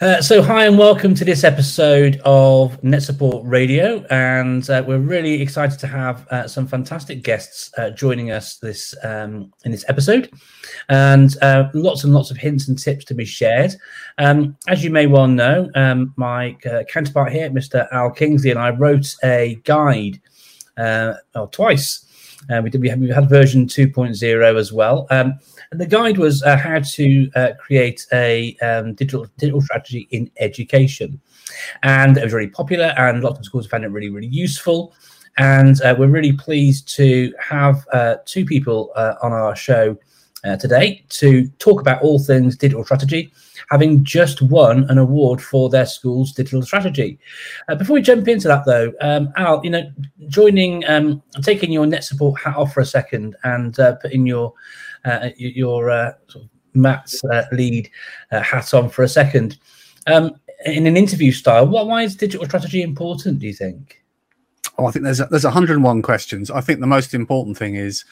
Uh, so, hi and welcome to this episode of NetSupport Radio, and uh, we're really excited to have uh, some fantastic guests uh, joining us this um, in this episode, and uh, lots and lots of hints and tips to be shared. Um, as you may well know, um, my counterpart here, Mr. Al Kingsley, and I wrote a guide, uh, oh, twice. we did. We had, we had version 2.0 as well. Um, the guide was uh, how to uh, create a um, digital digital strategy in education, and it was really popular, and lots of schools found it really really useful. And uh, we're really pleased to have uh, two people uh, on our show uh, today to talk about all things digital strategy, having just won an award for their school's digital strategy. Uh, before we jump into that, though, um, Al, you know, joining, um, taking your NetSupport hat off for a second and uh, putting your uh, your uh, MAT's uh, lead hat on for a second. Um, in an interview style, what, why is digital strategy important? Do you think? Oh, I think there's a, there's 101 questions. I think the most important thing is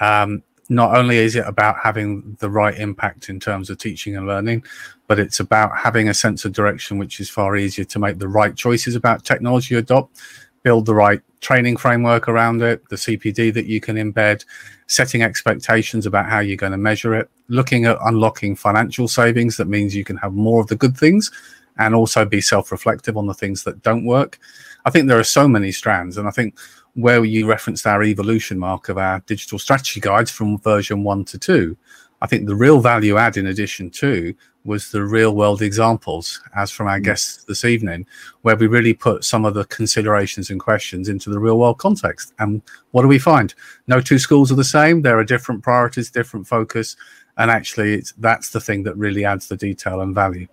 um, not only is it about having the right impact in terms of teaching and learning, but it's about having a sense of direction, which is far easier to make the right choices about technology you adopt, build the right training framework around it, the CPD that you can embed, setting expectations about how you're going to measure it, looking at unlocking financial savings. That means you can have more of the good things and also be self reflective on the things that don't work. I think there are so many strands. And I think where you referenced our evolution mark of our digital strategy guides from version one to two, I think the real value add in addition to was the real world examples, as from our mm. guests this evening, where we really put some of the considerations and questions into the real world context. And what do we find? No two schools are the same. There are different priorities, different focus. And actually, it's, that's the thing that really adds the detail and value.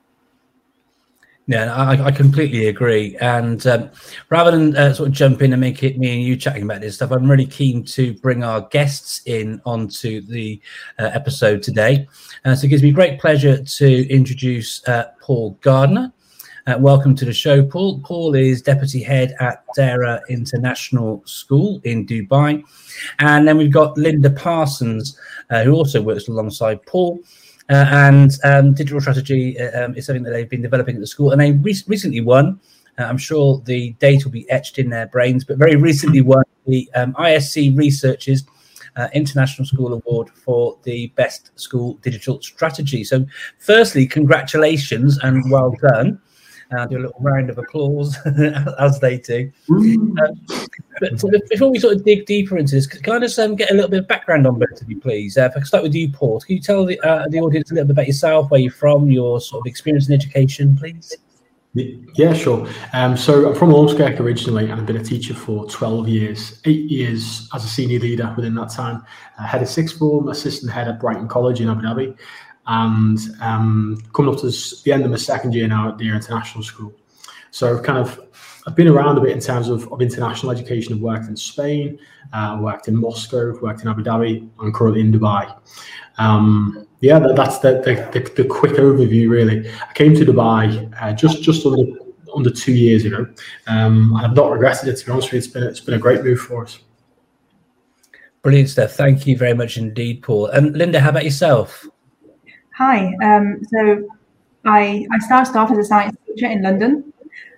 Yeah, I, I completely agree. And um, rather than uh, sort of jump in and make it me and you chatting about this stuff, I'm really keen to bring our guests in onto the uh, episode today. Uh, so it gives me great pleasure to introduce uh, Paul Gardner. Uh, welcome to the show, Paul. Paul is deputy head at Dara International School in Dubai. And then we've got Linda Parsons, uh, who also works alongside Paul. Uh, and um, digital strategy uh, um, is something that they've been developing at the school, and they re- recently won. Uh, I'm sure the date will be etched in their brains, but very recently won the um, ISC Researchers uh, International School Award for the best school digital strategy. So, firstly, congratulations and well done. Uh, do a little round of applause as they do. Um, but so before we sort of dig deeper into this, can I just um, get a little bit of background on both of you, please? Uh, if I can start with you, Paul, can you tell the, uh, the audience a little bit about yourself, where you're from, your sort of experience in education, please? Yeah, sure. Um, so I'm from Ormskirk originally, and I've been a teacher for 12 years, eight years as a senior leader within that time. I head of sixth form, assistant head at Brighton College in Abu Dhabi, and um, coming up to the end of my second year now at the International School. So I've kind of I've been around a bit in terms of, of international education. I've worked in Spain, uh, worked in Moscow, worked in Abu Dhabi, and currently in Dubai. Um, yeah, that, that's the, the, the, the, quick overview, really. I came to Dubai uh, just just under under two years ago, um, and I've not regretted it. To be honest with you, it's been it's been a great move for us. Brilliant stuff. Thank you very much indeed, Paul. And Linda, how about yourself? Hi. Um, so I I started off as a science teacher in London.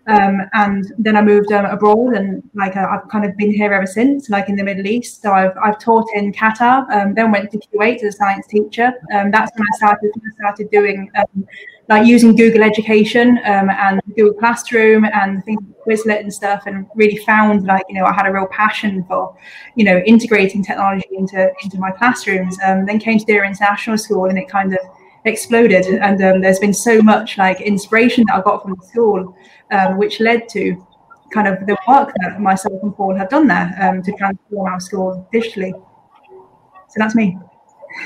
Um, and then I moved um, abroad, and like uh, I've kind of been here ever since, like in the Middle East. So I've, I've taught in Qatar, um, then went to Kuwait as a science teacher. Um, that's when I started I started doing um, like using Google Education um, and Google Classroom and things like Quizlet and stuff, and really found like you know I had a real passion for you know integrating technology into into my classrooms. then came to Dara International School, and it kind of exploded. And there's been so much like inspiration that I got from the school um, which led to kind of the work that myself and Paul have done there um, to transform our school digitally. So that's me.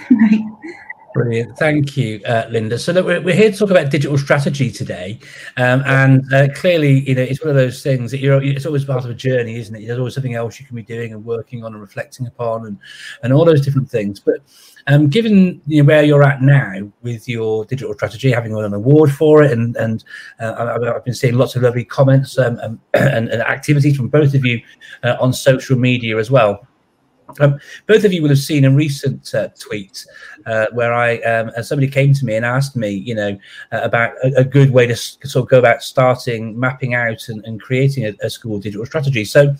Brilliant. Thank you, uh, Linda. So look, we're, we're here to talk about digital strategy today. Um, and uh, clearly, you know, it's one of those things that you're, it's always part of a journey, isn't it? There's always something else you can be doing and working on and reflecting upon and, and all those different things. But um, given you know, where you're at now with your digital strategy, having won an award for it, and and uh, I've been seeing lots of lovely comments um, and, and, activities from both of you uh, on social media as well. Um, both of you will have seen a recent uh, tweet uh, where I um, somebody came to me and asked me, you know, uh, about a, a, good way to sort of go about starting mapping out and, and creating a, a, school digital strategy. So,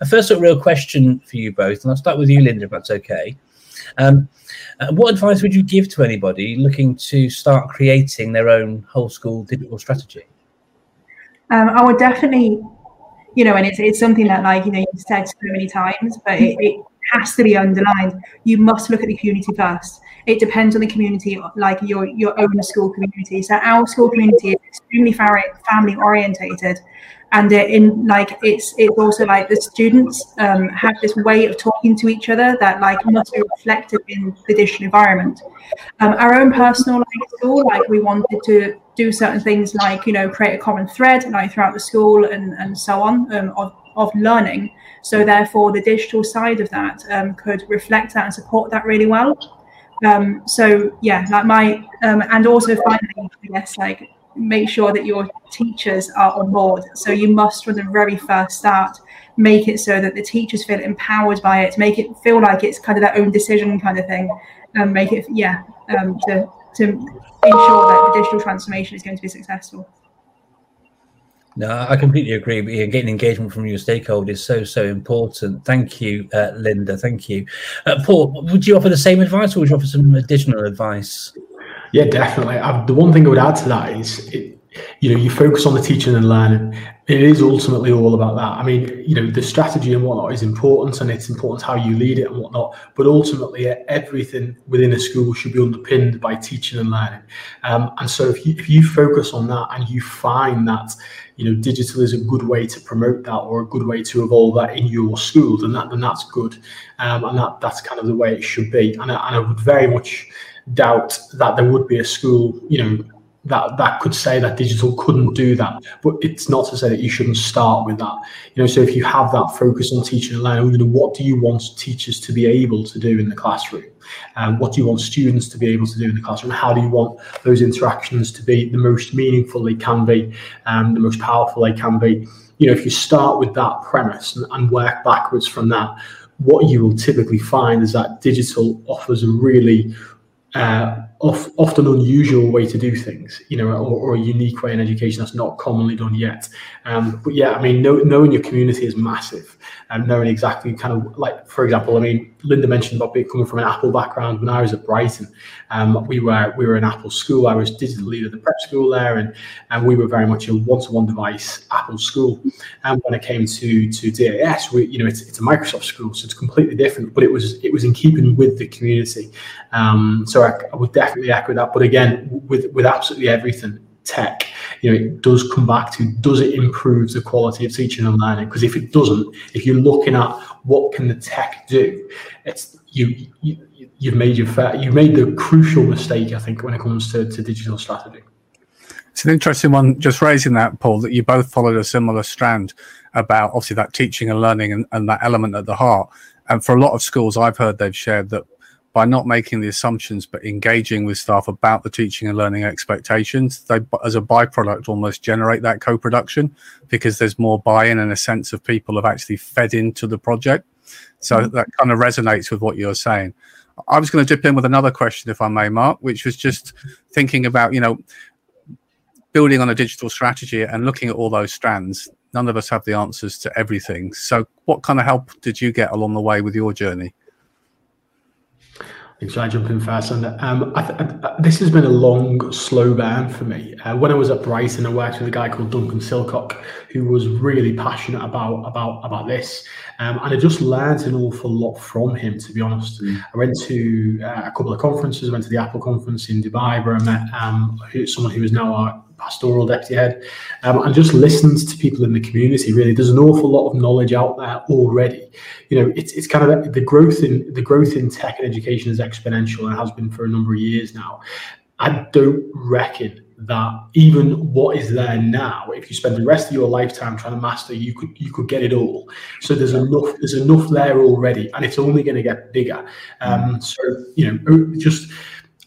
my first sort of real question for you both, and I'll start with you, Linda, if that's okay. Um, uh, what advice would you give to anybody looking to start creating their own whole school digital strategy? Um, I would definitely, you know, and it's, it's something that, like, you know, you've said so many times, but it, it has to be underlined. You must look at the community first. It depends on the community, like your your own school community. So our school community is extremely family orientated, and in like it's it's also like the students um, have this way of talking to each other that like must be reflected in the digital environment. Um, our own personal like school, like we wanted to do certain things like you know create a common thread like throughout the school and and so on um, of of learning. So therefore, the digital side of that um, could reflect that and support that really well. Um, so yeah, like my um, and also finally, guess like make sure that your teachers are on board. So you must, from the very first start, make it so that the teachers feel empowered by it, make it feel like it's kind of their own decision kind of thing, and make it yeah um, to to ensure that the digital transformation is going to be successful. No, I completely agree. Getting engagement from your stakeholders is so so important. Thank you, uh, Linda. Thank you, uh, Paul. Would you offer the same advice, or would you offer some additional advice? Yeah, definitely. I, the one thing I would add to that is, it, you know, you focus on the teaching and learning. It is ultimately all about that. I mean, you know, the strategy and whatnot is important, and it's important how you lead it and whatnot. But ultimately, everything within a school should be underpinned by teaching and learning. Um, and so, if you if you focus on that and you find that you know digital is a good way to promote that or a good way to evolve that in your school, then that then that's good, um, and that that's kind of the way it should be. And I, and I would very much doubt that there would be a school, you know, that that could say that digital couldn't do that. But it's not to say that you shouldn't start with that. You know, so if you have that focus on teaching and learning, you know, what do you want teachers to be able to do in the classroom? And um, what do you want students to be able to do in the classroom? How do you want those interactions to be the most meaningful they can be, um, the most powerful they can be? You know, if you start with that premise and, and work backwards from that, what you will typically find is that digital offers a really uh, of, often unusual way to do things, you know, or, or, a unique way in education that's not commonly done yet. Um, but yeah, I mean, know, knowing your community is massive and knowing exactly kind of like, for example, I mean, Linda mentioned about being coming from an Apple background. When I was at Brighton, um, we were we were an Apple school. I was digital leader of the prep school there, and and we were very much a one-to-one device Apple school. And when it came to to DAS, we you know it's, it's a Microsoft school, so it's completely different. But it was it was in keeping with the community. Um, so I, I would definitely echo that. But again, with with absolutely everything tech, you know, it does come back to does it improve the quality of teaching and learning? Because if it doesn't, if you're looking at what can the tech do, it's you, you you've made your fair, you've made the crucial mistake, I think, when it comes to, to digital strategy. It's an interesting one, just raising that, Paul, that you both followed a similar strand about obviously that teaching and learning and, and that element at the heart. And for a lot of schools, I've heard they've shared that by not making the assumptions but engaging with staff about the teaching and learning expectations they as a byproduct almost generate that co-production because there's more buy-in and a sense of people have actually fed into the project. So mm-hmm. that kind of resonates with what you're saying. I was going to dip in with another question if i may mark which was just thinking about you know building on a digital strategy and looking at all those strands. None of us have the answers to everything. So what kind of help did you get along the way with your journey should I jump in first? And um, I th- I, this has been a long, slow burn for me. Uh, when I was at Brighton, I worked with a guy called Duncan Silcock, who was really passionate about about about this, um, and I just learned an awful lot from him. To be honest, mm. I went to uh, a couple of conferences. I went to the Apple conference in Dubai, where I met um, someone who is now our pastoral deputy head, um, and just listens to people in the community. Really, there's an awful lot of knowledge out there already. You know, it's it's kind of the growth in the growth in tech and education is exponential and has been for a number of years now. I don't reckon that even what is there now, if you spend the rest of your lifetime trying to master, you could you could get it all. So there's enough there's enough there already, and it's only going to get bigger. Um, so you know, just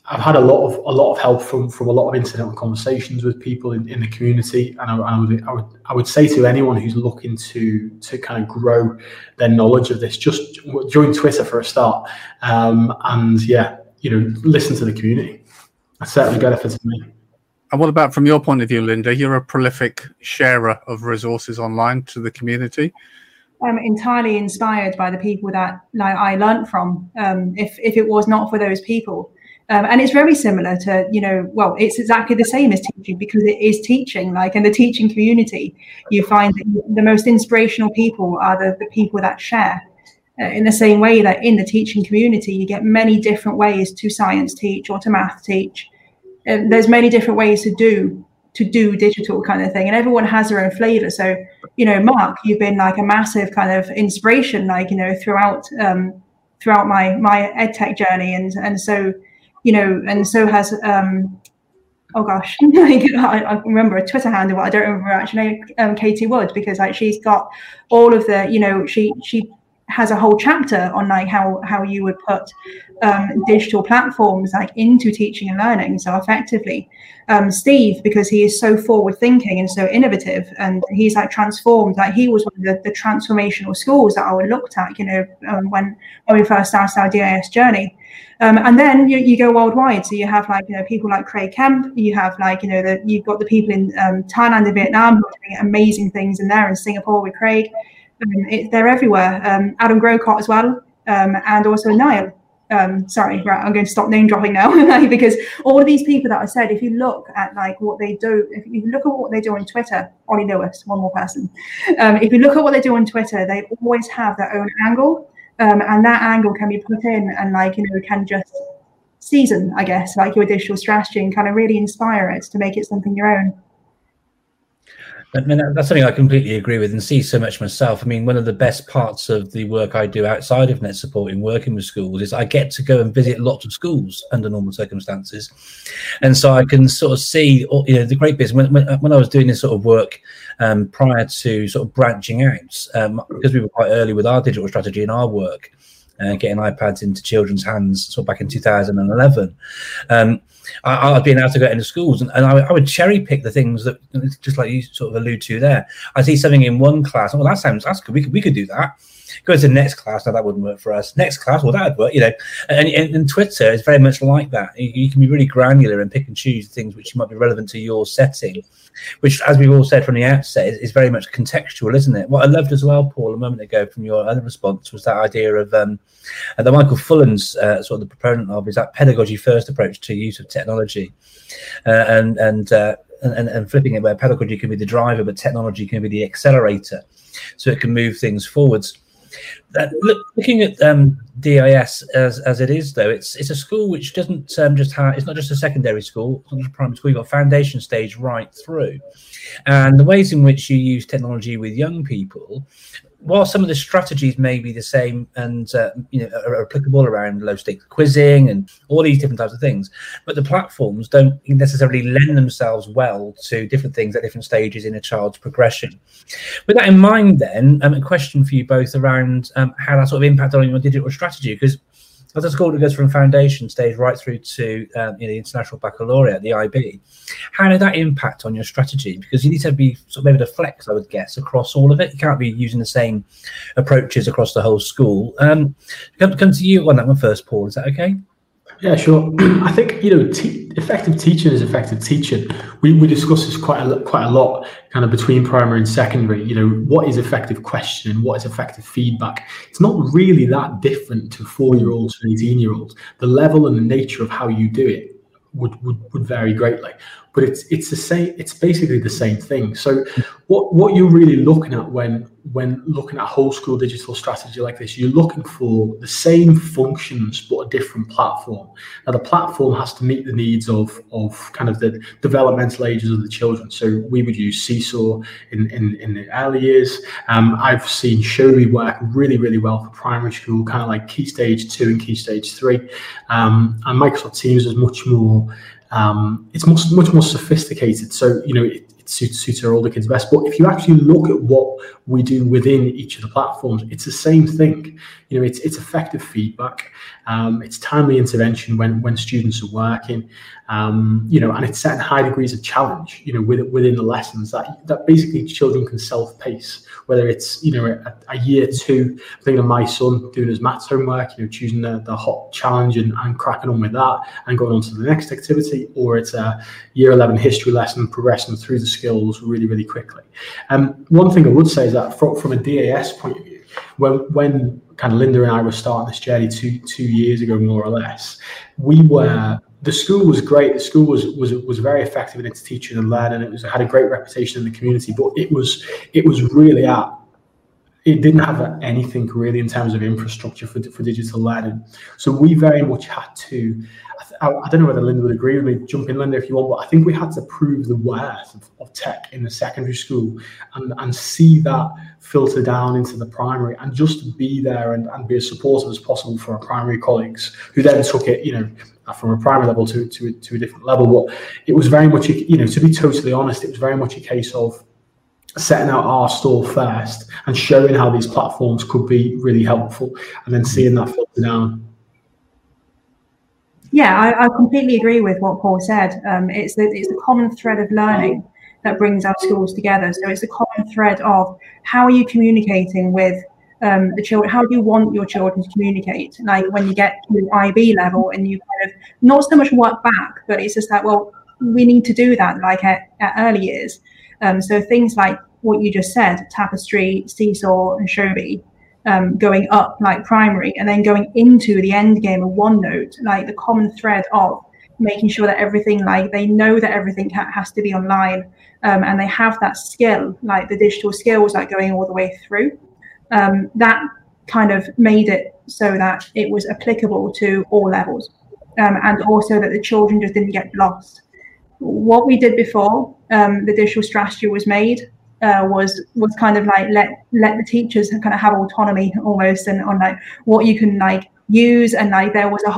I've had a lot of a lot of help from from a lot of incidental conversations with people in, in the community, and I, I, would, I would I would say to anyone who's looking to to kind of grow their knowledge of this, just join Twitter for a start, um, and yeah, you know, listen to the community. That's certainly benefited me. And what about from your point of view, Linda? You're a prolific sharer of resources online to the community. I'm entirely inspired by the people that like I learned from. Um, if if it was not for those people, um, and it's very similar to, you know, well, it's exactly the same as teaching because it is teaching. Like in the teaching community, you find the most inspirational people are the, the people that share. Uh, in the same way that in the teaching community, you get many different ways to science teach or to math teach. Um, there's many different ways to do to do digital kind of thing, and everyone has their own flavor. So, you know, Mark, you've been like a massive kind of inspiration, like you know, throughout um, throughout my my edtech journey, and and so you know, and so has um, oh gosh, I, I, remember a Twitter handle, but I don't remember actually um, Katie Wood because like she's got all of the, you know, she she has a whole chapter on like how how you would put um, digital platforms like into teaching and learning so effectively. Um, Steve, because he is so forward thinking and so innovative, and he's like transformed. Like he was one of the, the transformational schools that I looked at, you know, um, when when we first started our DIS journey. Um, and then you, you go worldwide. So you have like, you know, people like Craig Kemp, you have like, you know, the, you've got the people in um, Thailand and Vietnam who are doing amazing things in there in Singapore with Craig. Um, it, they're everywhere. Um, Adam Grocott as well. Um, and also Niall. Um, sorry, right, I'm going to stop name dropping now because all of these people that I said, if you look at like what they do, if you look at what they do on Twitter, Ollie Lewis, one more person. if you look at what they do on Twitter, they always have their own angle um, and that angle can be put in and like you know can just season i guess like your digital strategy and kind of really inspire it to make it something your own I mean, that's something I completely agree with and see so much myself. I mean, one of the best parts of the work I do outside of NetSupport in working with schools, is I get to go and visit lots of schools under normal circumstances, and so I can sort of see, you know, the great bits. When, when, when I was doing this sort of work um, prior to sort of branching out, um, because we were quite early with our digital strategy and our work, uh, getting iPads into children's hands, sort of back in 2011. Um, I, have been able to go into schools and, and I, I, would cherry pick the things that, just like you sort of allude to there. I see something in one class. Well, that sounds that's good. We could we could do that. Go to the next class. Now that wouldn't work for us. Next class, well, that would work. You know, and, and, and Twitter is very much like that. You, you, can be really granular and pick and choose things which might be relevant to your setting, which, as we've all said from the outset, is, is very much contextual, isn't it? What I loved as well, Paul, a moment ago from your other response was that idea of um, that Michael Fullan's uh, sort of the proponent of is that pedagogy first approach to use of technology, uh, and and, uh, and and flipping it where pedagogy can be the driver, but technology can be the accelerator, so it can move things forwards. Uh, look, looking at um, DIS as, as it is, though, it's it's a school which doesn't um, just have it's not just a secondary school, it's not just a primary school. You've got foundation stage right through, and the ways in which you use technology with young people while some of the strategies may be the same and uh, you know are, applicable around low stakes quizzing and all these different types of things, but the platforms don't necessarily lend themselves well to different things at different stages in a child's progression. With that in mind, then um, a question for you both around um, how that sort of impacted on your digital strategy because as a school that goes from foundation stage right through to um, you know, the international baccalaureate, the IB, how did that impact on your strategy? Because you need to be sort of able to flex, I would guess, across all of it. You can't be using the same approaches across the whole school. Um, come, come to you on that one first, Paul. Is that okay? Yeah, sure. I think you know, te- effective teaching is effective teaching. We, we discuss this quite a quite a lot, kind of between primary and secondary. You know, what is effective questioning? What is effective feedback? It's not really that different to four year olds and eighteen year olds. The level and the nature of how you do it would, would would vary greatly but it's it's the same it's basically the same thing so what what you're really looking at when when looking at a whole school digital strategy like this you're looking for the same functions but a different platform. Now the platform has to meet the needs of of kind of the developmental ages of the children. So we would use seesaw in in, in the early years. Um, i've seen Showbie work really really well for primary school kind of like key stage two and key stage three. Um, and microsoft teams is much more um, it's much much more sophisticated. So you know it, suits, suits our older kids best. But if you actually look at what we do within each of the platforms, it's the same thing. You know, it's it's effective feedback. Um, it's timely intervention when when students are working, um, you know, and it's setting high degrees of challenge, you know, within, within the lessons that that basically children can self pace. Whether it's you know a, a year two, I think of my son doing his maths homework, you know, choosing the, the hot challenge and, and cracking on with that and going on to the next activity, or it's a year eleven history lesson, progressing through the skills really really quickly. Um, one thing I would say is that from, from a DAS point of view, when when kind of Linda and I were starting this journey two two years ago, more or less, we were the school was great. The school was was was very effective in its teaching and learning. It was had a great reputation in the community, but it was it was really at it didn't have anything really in terms of infrastructure for, for digital learning. So we very much had to, I, I, don't know whether Linda would agree with me, jump in Linda if you want, but I think we had to prove the worth of, of tech in the secondary school and, and see that filter down into the primary and just be there and, and be as supportive as possible for our primary colleagues who then took it, you know, from a primary level to, to, to a different level. But it was very much, you know, to be totally honest, it was very much a case of setting out our store first and showing how these platforms could be really helpful and then seeing that filter down. Yeah, I, I completely agree with what Paul said. Um, it's the it's the common thread of learning that brings our schools together. So it's the common thread of how are you communicating with um, the children? How do you want your children to communicate? Like when you get to IB level and you kind of not so much work back, but it's just like, well, we need to do that like at, at early years. Um, so things like what you just said, Tapestry, Seesaw, and Showbie, um, going up like primary, and then going into the end game of OneNote, like the common thread of making sure that everything, like they know that everything ha- has to be online, um, and they have that skill, like the digital skills, like going all the way through. Um, that kind of made it so that it was applicable to all levels, um, and also that the children just didn't get lost what we did before um, the digital strategy was made uh, was was kind of like let let the teachers kind of have autonomy almost and on like what you can like use. And like there was a